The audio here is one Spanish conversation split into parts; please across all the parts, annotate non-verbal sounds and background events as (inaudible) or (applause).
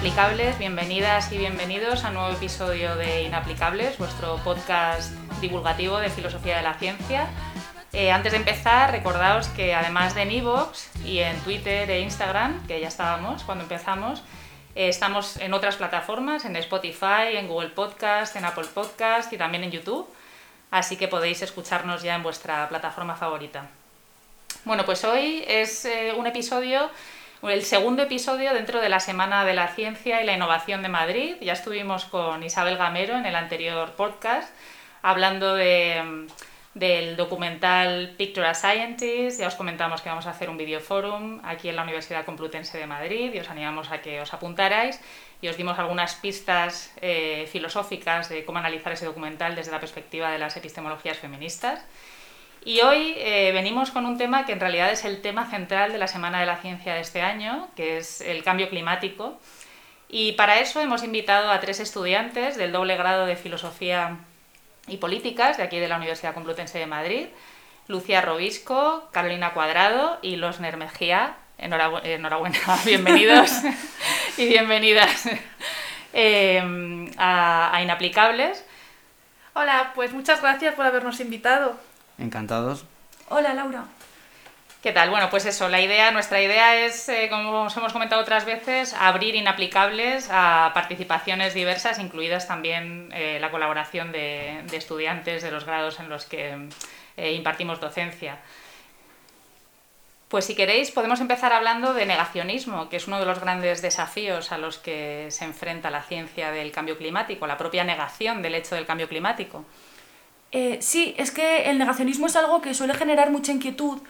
Inaplicables, bienvenidas y bienvenidos a un nuevo episodio de Inaplicables, vuestro podcast divulgativo de filosofía de la ciencia. Eh, antes de empezar, recordaos que además de en iVoox y en Twitter e Instagram, que ya estábamos cuando empezamos, eh, estamos en otras plataformas, en Spotify, en Google Podcast, en Apple Podcast y también en YouTube, así que podéis escucharnos ya en vuestra plataforma favorita. Bueno, pues hoy es eh, un episodio el segundo episodio dentro de la Semana de la Ciencia y la Innovación de Madrid. Ya estuvimos con Isabel Gamero en el anterior podcast hablando de, del documental Picture a Scientist. Ya os comentamos que vamos a hacer un videoforum aquí en la Universidad Complutense de Madrid y os animamos a que os apuntarais y os dimos algunas pistas eh, filosóficas de cómo analizar ese documental desde la perspectiva de las epistemologías feministas. Y hoy eh, venimos con un tema que en realidad es el tema central de la Semana de la Ciencia de este año, que es el cambio climático. Y para eso hemos invitado a tres estudiantes del doble grado de Filosofía y Políticas de aquí de la Universidad Complutense de Madrid, Lucía Robisco, Carolina Cuadrado y Los Nermejía. Enhorabuena, (laughs) bienvenidos y bienvenidas eh, a Inaplicables. Hola, pues muchas gracias por habernos invitado. Encantados. Hola, Laura. ¿Qué tal? Bueno, pues eso, la idea, nuestra idea es, eh, como os hemos comentado otras veces, abrir inaplicables a participaciones diversas, incluidas también eh, la colaboración de, estudiantes de los grados en los que eh, impartimos docencia. Pues si queréis, podemos empezar hablando de negacionismo, que es uno de los grandes desafíos a los que se enfrenta la ciencia del cambio climático, la propia negación del hecho del cambio climático. Eh, sí, es que el negacionismo es algo que suele generar mucha inquietud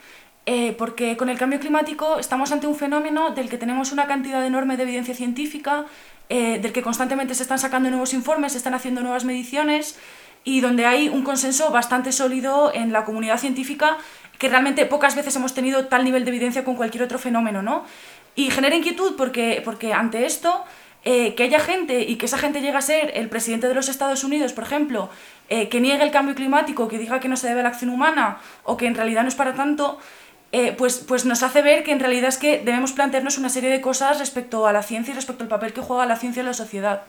eh, porque con el cambio climático estamos ante un fenómeno del que tenemos una cantidad enorme de evidencia científica, eh, del que constantemente se están sacando nuevos informes, se están haciendo nuevas mediciones y donde hay un consenso bastante sólido en la comunidad científica que realmente pocas veces hemos tenido tal nivel de evidencia con cualquier otro fenómeno, ¿no? Y genera inquietud porque, porque ante esto que haya gente y que esa gente llegue a ser el presidente de los Estados Unidos, por ejemplo, eh, que niegue el cambio climático, que diga que no se debe a la acción humana o que en realidad no es para tanto, eh, pues, pues nos hace ver que en realidad es que debemos plantearnos una serie de cosas respecto a la ciencia y respecto al papel que juega la ciencia en la sociedad.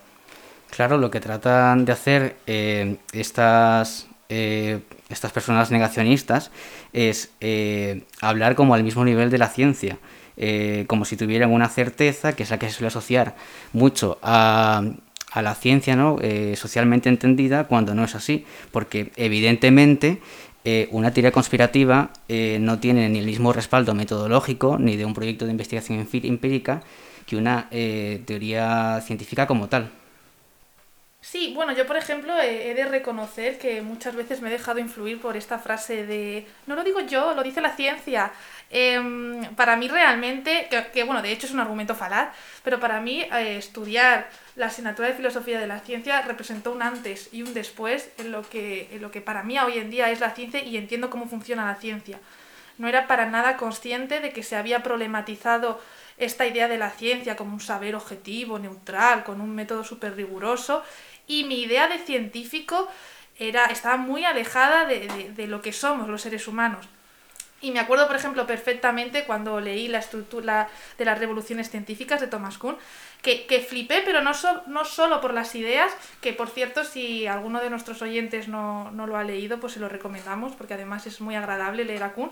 Claro, lo que tratan de hacer estas, estas personas negacionistas es hablar como al mismo nivel de la ciencia. Eh, como si tuvieran una certeza, que es la que se suele asociar mucho a, a la ciencia ¿no? Eh, socialmente entendida, cuando no es así, porque evidentemente eh, una teoría conspirativa no tiene ni el mismo respaldo metodológico ni de un proyecto de investigación empírica que una teoría científica como tal. Sí, bueno, yo por ejemplo he, de reconocer que muchas veces me he dejado influir por esta frase de, no lo digo yo, lo dice la ciencia. Em, para mí realmente, que, bueno, de hecho es un argumento falaz, pero para mí eh, estudiar la asignatura de filosofía de la ciencia representó un antes y un después en lo, que, en lo que para mí hoy en día es la ciencia y entiendo cómo funciona la ciencia. No era para nada consciente de que se había problematizado esta idea de la ciencia como un saber objetivo, neutral, con un método súper riguroso y mi idea de científico era, estaba muy alejada de, de, lo que somos los seres humanos. Y me acuerdo, por ejemplo, perfectamente cuando leí la estructura de las revoluciones científicas de Thomas Kuhn, que, que flipé, pero no, no solo por las ideas, que por cierto, si alguno de nuestros oyentes no, no lo ha leído, pues se lo recomendamos, porque además es muy agradable leer a Kuhn,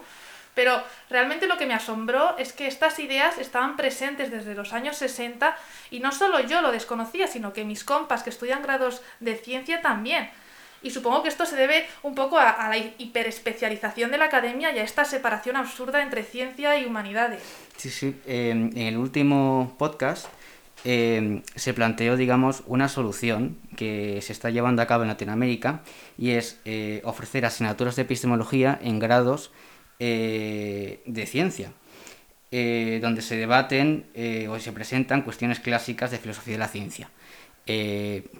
pero realmente lo que me asombró es que estas ideas estaban presentes desde los años 60 y no solo yo lo desconocía, sino que mis compas que estudian grados de ciencia también. Y supongo que esto se debe un poco a, la hiperespecialización de la academia y a esta separación absurda entre ciencia y humanidades. Sí, sí. en el último podcast eh, se planteó, digamos, una solución que se está llevando a cabo en Latinoamérica y es eh, ofrecer asignaturas de epistemología en grados eh, de ciencia, eh, donde se debaten eh, o se presentan cuestiones clásicas de filosofía de la ciencia.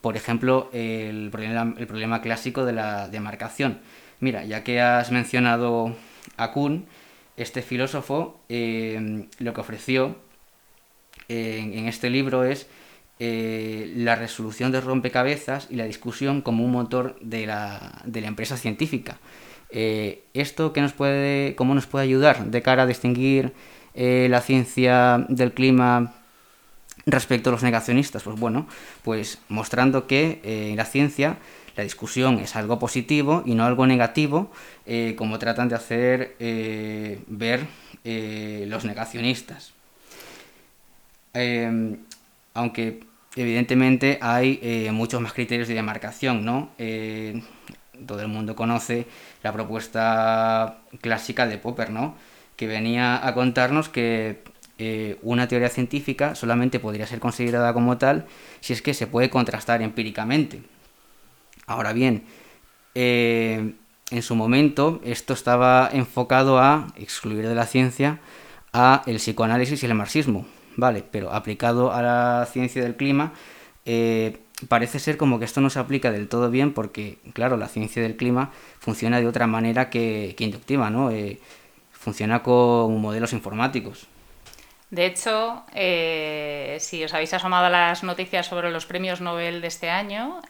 por ejemplo, el problema, el problema, clásico de la demarcación. Mira, ya que has mencionado a Kuhn, este filósofo lo que ofreció en, este libro es la resolución de rompecabezas y la discusión como un motor de la, de la empresa científica. Eh, ¿Esto qué nos puede, cómo nos puede ayudar de cara a distinguir eh, la ciencia del clima Respecto a los negacionistas, pues bueno, pues mostrando que en la ciencia la discusión es algo positivo y no algo negativo, como tratan de hacer ver los negacionistas. aunque evidentemente hay eh, muchos más criterios de demarcación, ¿no? Eh, todo el mundo conoce la propuesta clásica de Popper, ¿no? Que venía a contarnos que eh, una teoría científica solamente podría ser considerada como tal si es que se puede contrastar empíricamente. Ahora bien, en su momento esto estaba enfocado a excluir de la ciencia a el psicoanálisis y el marxismo, Vale, pero aplicado a la ciencia del clima, eh, parece ser como que esto no se aplica del todo bien porque, claro, la ciencia del clima funciona de otra manera que, inductiva, ¿no? Eh, funciona con modelos informáticos. De hecho, eh, si os habéis asomado a las noticias sobre los premios Nobel de este año,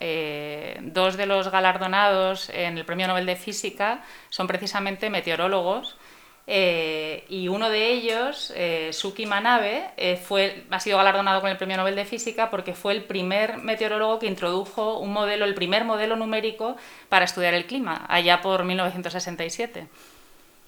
dos de los galardonados en el Premio Nobel de Física son precisamente meteorólogos eh, y uno de ellos, eh, Suki Manabe, eh, fue, ha sido galardonado con el Premio Nobel de Física porque fue el primer meteorólogo que introdujo un modelo, el primer modelo numérico para estudiar el clima, allá por 1967.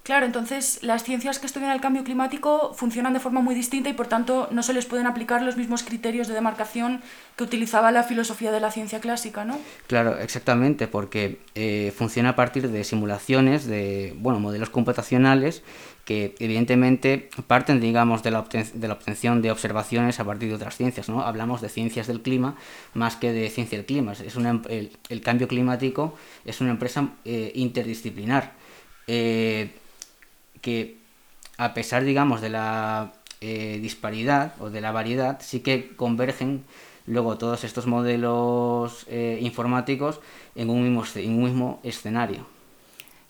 Claro, entonces las ciencias que estudian el cambio climático funcionan de forma muy distinta y por tanto no se les pueden aplicar los mismos criterios de demarcación que utilizaba la filosofía de la ciencia clásica, ¿no? Claro, exactamente, porque eh, funciona a partir de simulaciones, de bueno, modelos computacionales que evidentemente parten, digamos, de la, de la obtención de observaciones a partir de otras ciencias, ¿no? Hablamos de ciencias del clima más que de ciencia del clima. Es una, em, el, cambio climático es una empresa eh, interdisciplinar. Eh, que a pesar, digamos, de la eh, disparidad o de la variedad, sí que convergen luego todos estos modelos eh, informáticos en un, mismo, en un mismo escenario.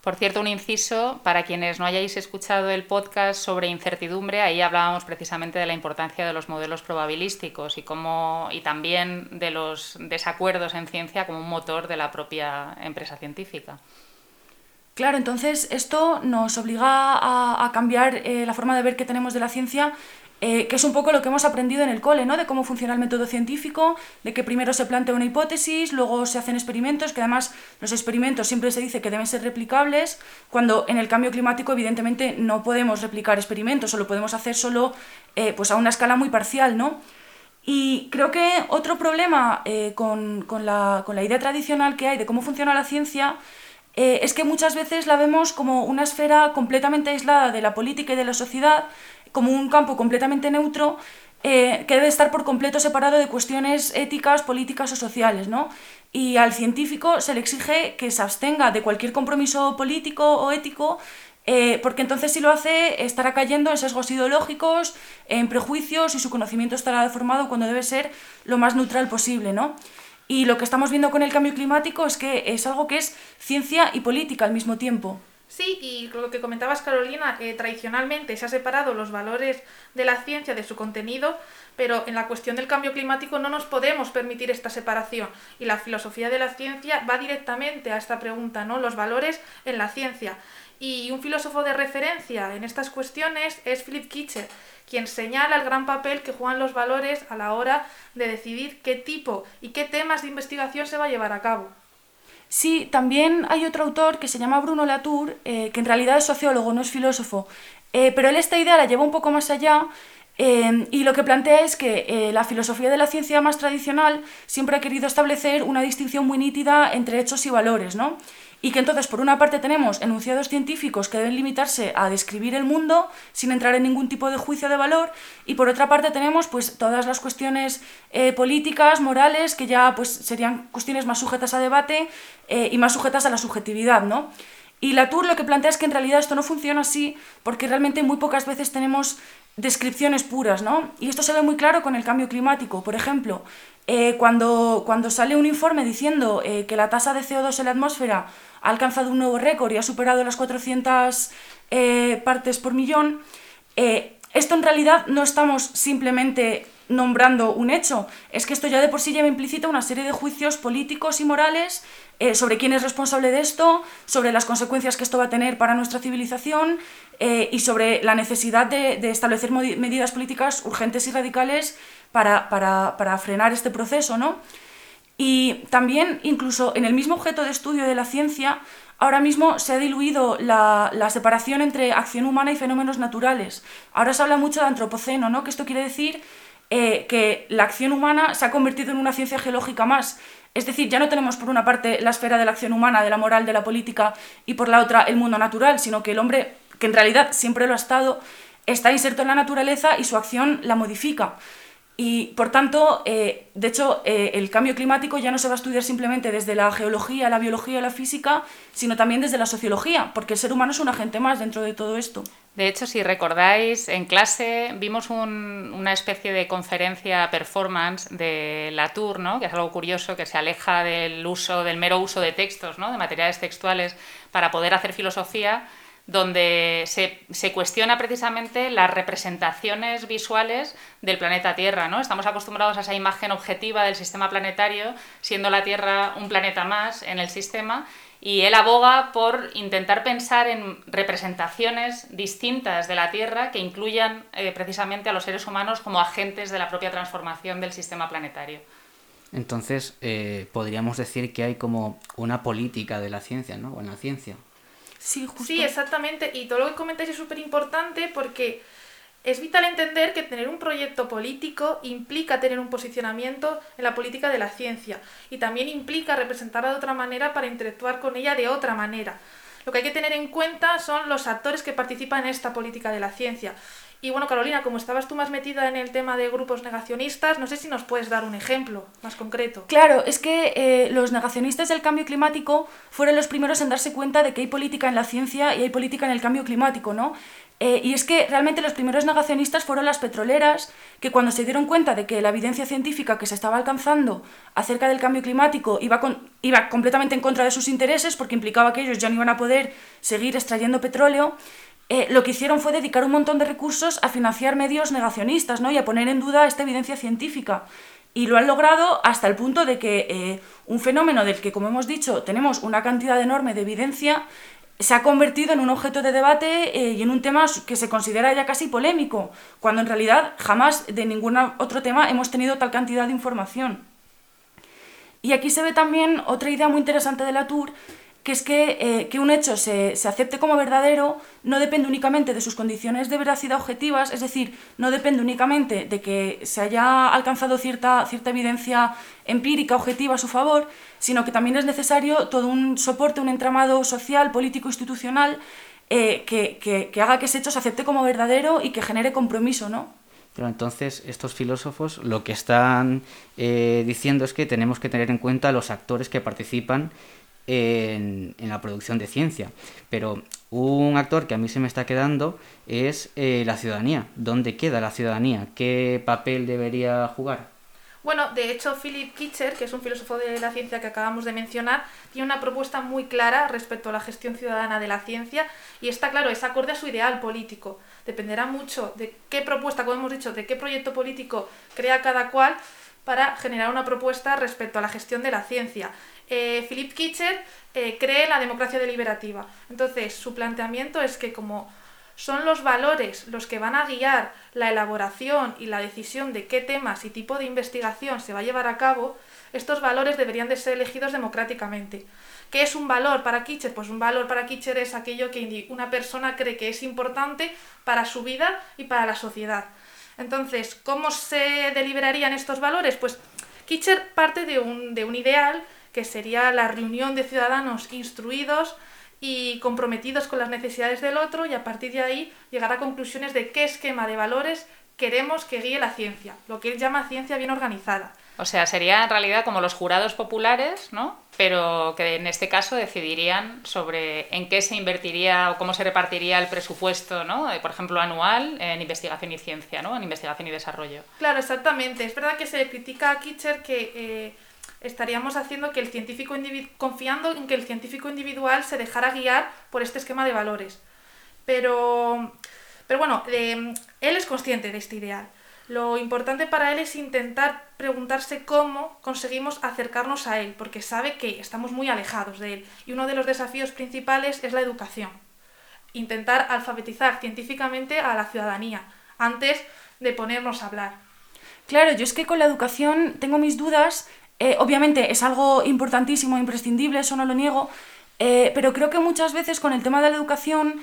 Por cierto, un inciso, para quienes no hayáis escuchado el podcast sobre incertidumbre, ahí hablábamos precisamente de la importancia de los modelos probabilísticos y, cómo, y también de los desacuerdos en ciencia como un motor de la propia empresa científica. Claro, entonces esto nos obliga a, cambiar eh, la forma de ver que tenemos de la ciencia, eh, que es un poco lo que hemos aprendido en el cole, ¿no? De cómo funciona el método científico, de que primero se plantea una hipótesis, luego se hacen experimentos, que además los experimentos siempre se dice que deben ser replicables, cuando en el cambio climático evidentemente no podemos replicar experimentos, o lo podemos hacer solo eh, pues a una escala muy parcial, ¿no? Y creo que otro problema con, con, la, con la idea tradicional que hay de cómo funciona la ciencia eh, es que muchas veces la vemos como una esfera completamente aislada de la política y de la sociedad, como un campo completamente neutro eh, que debe estar por completo separado de cuestiones éticas, políticas o sociales, ¿no? Y al científico se le exige que se abstenga de cualquier compromiso político o ético, eh, porque entonces si lo hace estará cayendo en sesgos ideológicos, en prejuicios y su conocimiento estará deformado cuando debe ser lo más neutral posible, ¿no? Y lo que estamos viendo con el cambio climático es que es algo que es ciencia y política al mismo tiempo. Sí, y lo que comentabas, Carolina, que tradicionalmente se ha separado los valores de la ciencia de su contenido, pero en la cuestión del cambio climático no nos podemos permitir esta separación. Y la filosofía de la ciencia va directamente a esta pregunta, ¿no? Los valores en la ciencia. Y un filósofo de referencia en estas cuestiones es Philip Kitcher, quien señala el gran papel que juegan los valores a la hora de decidir qué tipo y qué temas de investigación se va a llevar a cabo. Sí, también hay otro autor que se llama Bruno Latour, eh, que en realidad es sociólogo, no es filósofo, eh, pero él esta idea la lleva un poco más allá eh, y lo que plantea es que la filosofía de la ciencia más tradicional siempre ha querido establecer una distinción muy nítida entre hechos y valores, ¿no? Y que entonces por una parte tenemos enunciados científicos que deben limitarse a describir el mundo sin entrar en ningún tipo de juicio de valor y por otra parte tenemos pues todas las cuestiones eh, políticas, morales que ya pues serían cuestiones más sujetas a debate eh, y más sujetas a la subjetividad, ¿no? Y Latour lo que plantea es que en realidad esto no funciona así porque realmente muy pocas veces tenemos descripciones puras, ¿no? Y esto se ve muy claro con el cambio climático. Por ejemplo, eh, cuando, cuando sale un informe diciendo que la tasa de CO2 en la atmósfera ha alcanzado un nuevo récord y ha superado las 400 eh, partes por millón, eh, esto en realidad no estamos simplemente nombrando un hecho, es que esto ya de por sí lleva implícita una serie de juicios políticos y morales eh, sobre quién es responsable de esto, sobre las consecuencias que esto va a tener para nuestra civilización y sobre la necesidad de, establecer medidas políticas urgentes y radicales para, para, frenar este proceso. ¿no? Y también, incluso en el mismo objeto de estudio de la ciencia, ahora mismo se ha diluido la, separación entre acción humana y fenómenos naturales. Ahora se habla mucho de antropoceno, ¿no? que esto quiere decir eh, que la acción humana se ha convertido en una ciencia geológica más. Es decir, ya no tenemos por una parte la esfera de la acción humana, de la moral, de la política, y por la otra el mundo natural, sino que el hombre, que en realidad siempre lo ha estado, está inserto en la naturaleza y su acción la modifica. Y por tanto, eh, de hecho, eh, el cambio climático ya no se va a estudiar simplemente desde la geología, la biología la física, sino también desde la sociología, porque el ser humano es un agente más dentro de todo esto. De hecho, si recordáis, en clase vimos una especie de conferencia performance de Latour, ¿no? que es algo curioso, que se aleja del uso, del mero uso de textos, ¿no? de materiales textuales, para poder hacer filosofía donde se, cuestiona precisamente las representaciones visuales del planeta Tierra. ¿no? Estamos acostumbrados a esa imagen objetiva del sistema planetario, siendo la Tierra un planeta más en el sistema, y él aboga por intentar pensar en representaciones distintas de la Tierra que incluyan eh, precisamente a los seres humanos como agentes de la propia transformación del sistema planetario. Entonces, eh, podríamos decir que hay como una política de la ciencia, ¿no? O en la ciencia. Sí, Sí, exactamente. Y todo lo que comentáis es súper importante porque es vital entender que tener un proyecto político implica tener un posicionamiento en la política de la ciencia y también implica representarla de otra manera para interactuar con ella de otra manera. Lo que hay que tener en cuenta son los actores que participan en esta política de la ciencia. Y bueno, Carolina, como estabas tú más metida en el tema de grupos negacionistas, no sé si nos puedes dar un ejemplo más concreto. Claro, es que eh, los negacionistas del cambio climático fueron los primeros en darse cuenta de que hay política en la ciencia y hay política en el cambio climático, ¿no? Eh, y es que realmente los primeros negacionistas fueron las petroleras, que cuando se dieron cuenta de que la evidencia científica que se estaba alcanzando acerca del cambio climático iba, iba completamente en contra de sus intereses, porque implicaba que ellos ya no iban a poder seguir extrayendo petróleo, eh, lo que hicieron fue dedicar un montón de recursos a financiar medios negacionistas ¿no? y a poner en duda esta evidencia científica. Y lo han logrado hasta el punto de que eh, un fenómeno del que, como hemos dicho, tenemos una cantidad enorme de evidencia, se ha convertido en un objeto de debate eh, y en un tema que se considera ya casi polémico, cuando en realidad jamás de ningún otro tema hemos tenido tal cantidad de información. Y aquí se ve también otra idea muy interesante de la Tour, que es que, eh, que un hecho se, se, acepte como verdadero no depende únicamente de sus condiciones de veracidad objetivas, es decir, no depende únicamente de que se haya alcanzado cierta, cierta evidencia empírica objetiva a su favor, sino que también es necesario todo un soporte, un entramado social, político, institucional, eh, que, que, que, haga que ese hecho se acepte como verdadero y que genere compromiso, ¿no? Pero entonces estos filósofos lo que están eh, diciendo es que tenemos que tener en cuenta los actores que participan en, la producción de ciencia. Pero un actor que a mí se me está quedando es eh, la ciudadanía. ¿Dónde queda la ciudadanía? ¿Qué papel debería jugar? Bueno, de hecho, Philip Kitcher, que es un filósofo de la ciencia que acabamos de mencionar, tiene una propuesta muy clara respecto a la gestión ciudadana de la ciencia y está claro, es acorde a su ideal político. Dependerá mucho de qué propuesta, como hemos dicho, de qué proyecto político crea cada cual para generar una propuesta respecto a la gestión de la ciencia eh, Philip Kitcher eh, cree la democracia deliberativa. Entonces, su planteamiento es que como son los valores los que van a guiar la elaboración y la decisión de qué temas y tipo de investigación se va a llevar a cabo, estos valores deberían de ser elegidos democráticamente. ¿Qué es un valor para Kitcher? Pues un valor para Kitcher es aquello que una persona cree que es importante para su vida y para la sociedad. Entonces, ¿cómo se deliberarían estos valores? Pues Kitcher parte de un, de un ideal que sería la reunión de ciudadanos instruidos y comprometidos con las necesidades del otro y a partir de ahí llegar a conclusiones de qué esquema de valores queremos que guíe la ciencia, lo que él llama ciencia bien organizada. O sea, sería en realidad como los jurados populares, ¿no? Pero que en este caso decidirían sobre en qué se invertiría o cómo se repartiría el presupuesto, ¿no? Eh, por ejemplo, anual en investigación y ciencia, ¿no? En investigación y desarrollo. Claro, exactamente. Es verdad que se critica a Kitcher que eh, estaríamos haciendo que el científico confiando en que el científico individual se dejara guiar por este esquema de valores. Pero, pero bueno, él es consciente de este ideal. Lo importante para él es intentar preguntarse cómo conseguimos acercarnos a él, porque sabe que estamos muy alejados de él. Y uno de los desafíos principales es la educación. Intentar alfabetizar científicamente a la ciudadanía antes de ponernos a hablar. Claro, yo es que con la educación tengo mis dudas. Eh, obviamente es algo importantísimo, imprescindible, eso no lo niego, eh, pero creo que muchas veces con el tema de la educación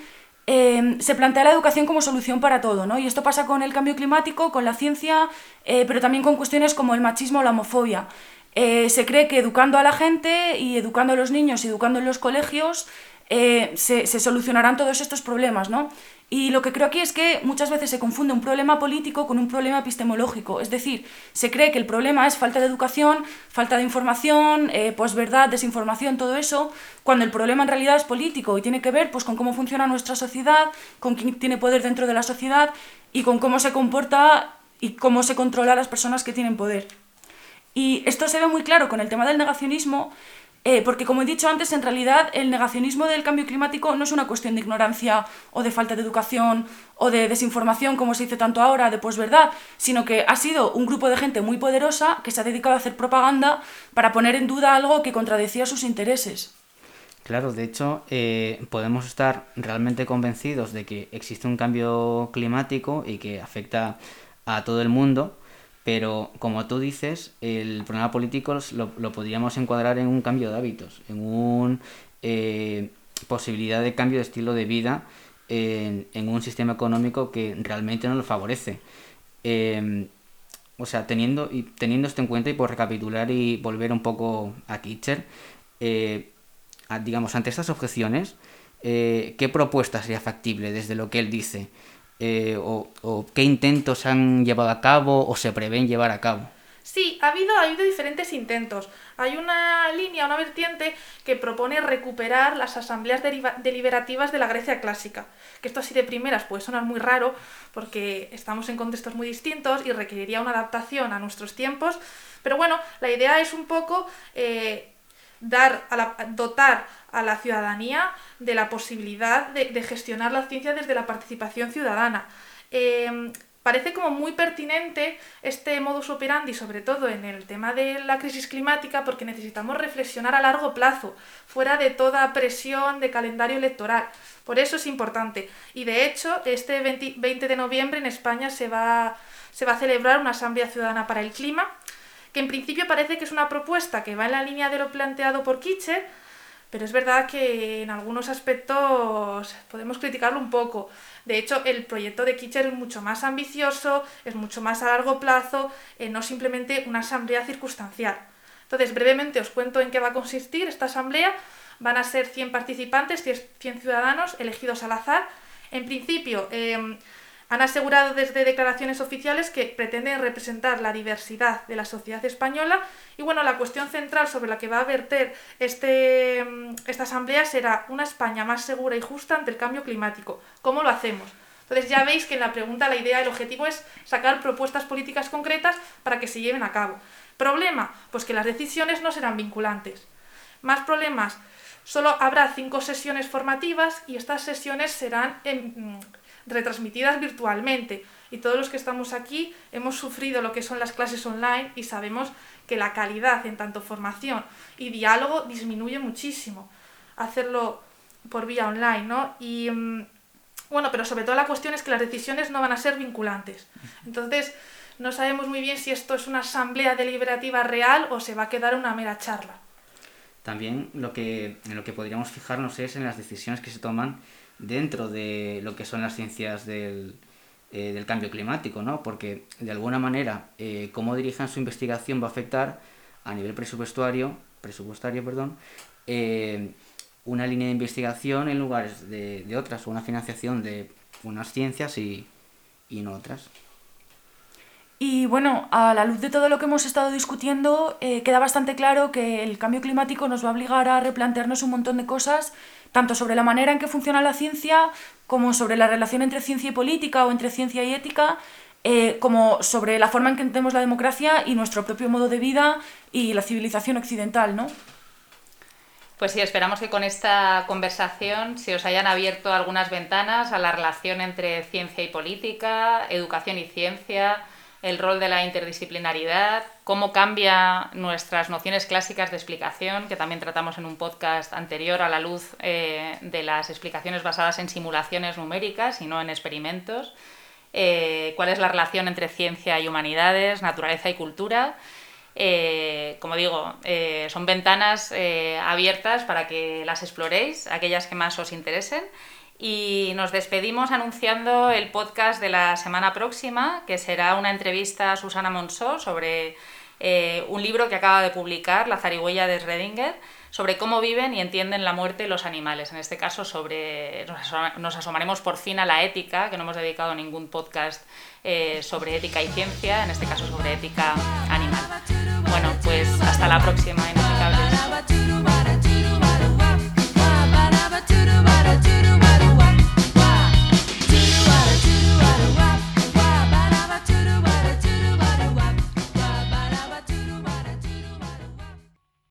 Em, se plantea la educación como solución para todo, ¿no? Y esto pasa con el cambio climático, con la ciencia, eh, pero también con cuestiones como el machismo o la homofobia. Eh, se cree que educando a la gente y educando a los niños y educando en los colegios eh, se, solucionarán todos estos problemas, ¿no? Y lo que creo aquí es que muchas veces se confunde un problema político con un problema epistemológico. Es decir, se cree que el problema es falta de educación, falta de información, eh, pues verdad, desinformación, todo eso, cuando el problema en realidad es político y tiene que ver pues, con cómo funciona nuestra sociedad, con quién tiene poder dentro de la sociedad y con cómo se comporta y cómo se controla a las personas que tienen poder. Y esto se ve muy claro con el tema del negacionismo, eh, porque como he dicho antes, en realidad el negacionismo del cambio climático no es una cuestión de ignorancia o de falta de educación o de desinformación, como se dice tanto ahora, de posverdad, sino que ha sido un grupo de gente muy poderosa que se ha dedicado a hacer propaganda para poner en duda algo que contradecía sus intereses. Claro, de hecho, eh, podemos estar realmente convencidos de que existe un cambio climático y que afecta a todo el mundo, pero como tú dices, el problema político lo, podríamos encuadrar en un cambio de hábitos, en una eh, posibilidad de cambio de estilo de vida en, un sistema económico que realmente no lo favorece. Em, o sea, teniendo, teniendo esto en cuenta y por recapitular y volver un poco a Kitcher, eh, digamos, ante estas objeciones, eh, ¿qué propuesta sería factible desde lo que él dice? Eh, o, qué intentos han llevado a cabo o se prevén llevar a cabo. Sí, ha habido, ha habido diferentes intentos. Hay una línea, una vertiente que propone recuperar las asambleas deliberativas de la Grecia clásica. Que esto así de primeras puede sonar muy raro porque estamos en contextos muy distintos y requeriría una adaptación a nuestros tiempos. Pero bueno, la idea es un poco eh, dar a la, dotar a la ciudadanía de la posibilidad de, gestionar la ciencia desde la participación ciudadana. Em, parece como muy pertinente este modus operandi, sobre todo en el tema de la crisis climática, porque necesitamos reflexionar a largo plazo, fuera de toda presión de calendario electoral. Por eso es importante. Y de hecho, este 20, de noviembre en España se va, se va a celebrar una Asamblea Ciudadana para el Clima, que en principio parece que es una propuesta que va en la línea de lo planteado por Kitcher, pero es verdad que en algunos aspectos podemos criticarlo un poco. De hecho, el proyecto de Kitcher es mucho más ambicioso, es mucho más a largo plazo, eh, no simplemente una asamblea circunstancial. Entonces, brevemente os cuento en qué va a consistir esta asamblea. Van a ser 100 participantes, 100 ciudadanos elegidos al azar. En principio, em, han asegurado desde declaraciones oficiales que pretenden representar la diversidad de la sociedad española y bueno, la cuestión central sobre la que va a verter este, mm, esta asamblea será una España más segura y justa ante el cambio climático. ¿Cómo lo hacemos? Entonces ya veis que en la pregunta la idea, el objetivo es sacar propuestas políticas concretas para que se lleven a cabo. Problema, pues que las decisiones no serán vinculantes. Más problemas, solo habrá cinco sesiones formativas y estas sesiones serán en, mm, retransmitidas virtualmente. Y todos los que estamos aquí hemos sufrido lo que son las clases online y sabemos que la calidad en tanto formación y diálogo disminuye muchísimo. Hacerlo por vía online, ¿no? Y mm, bueno, pero sobre todo la cuestión es que las decisiones no van a ser vinculantes. Entonces, no sabemos muy bien si esto es una asamblea deliberativa real o se va a quedar una mera charla. También lo que, en lo que podríamos fijarnos es en las decisiones que se toman dentro de lo que son las ciencias del, eh, del cambio climático, ¿no? Porque de alguna manera eh, cómo dirijan su investigación va a afectar a nivel presupuestario, presupuestario, perdón, eh, una línea de investigación en lugares de, de, otras, o una financiación de unas ciencias y, y no otras. Y bueno, a la luz de todo lo que hemos estado discutiendo, queda bastante claro que el cambio climático nos va a obligar a replantearnos un montón de cosas tanto sobre la manera en que funciona la ciencia, como sobre la relación entre ciencia y política o entre ciencia y ética, eh, como sobre la forma en que entendemos la democracia y nuestro propio modo de vida y la civilización occidental, ¿no? Pues sí, esperamos que con esta conversación se os hayan abierto algunas ventanas a la relación entre ciencia y política, educación y ciencia, el rol de la interdisciplinaridad, cómo cambia nuestras nociones clásicas de explicación, que también tratamos en un podcast anterior a la luz eh, de las explicaciones basadas en simulaciones numéricas y no en experimentos, eh, cuál es la relación entre ciencia y humanidades, naturaleza y cultura. Eh, como digo, son ventanas abiertas para que las exploréis, aquellas que más os interesen. Y nos despedimos anunciando el podcast de la semana próxima, que será una entrevista a Susana Monsó sobre eh, un libro que acaba de publicar, La zarigüeya de Schrödinger, sobre cómo viven y entienden la muerte los animales. En este caso, sobre nos asomaremos por fin a la ética, que no hemos dedicado ningún podcast eh, sobre ética y ciencia, en este caso sobre ética animal. Bueno, pues hasta la próxima, Inexplicables.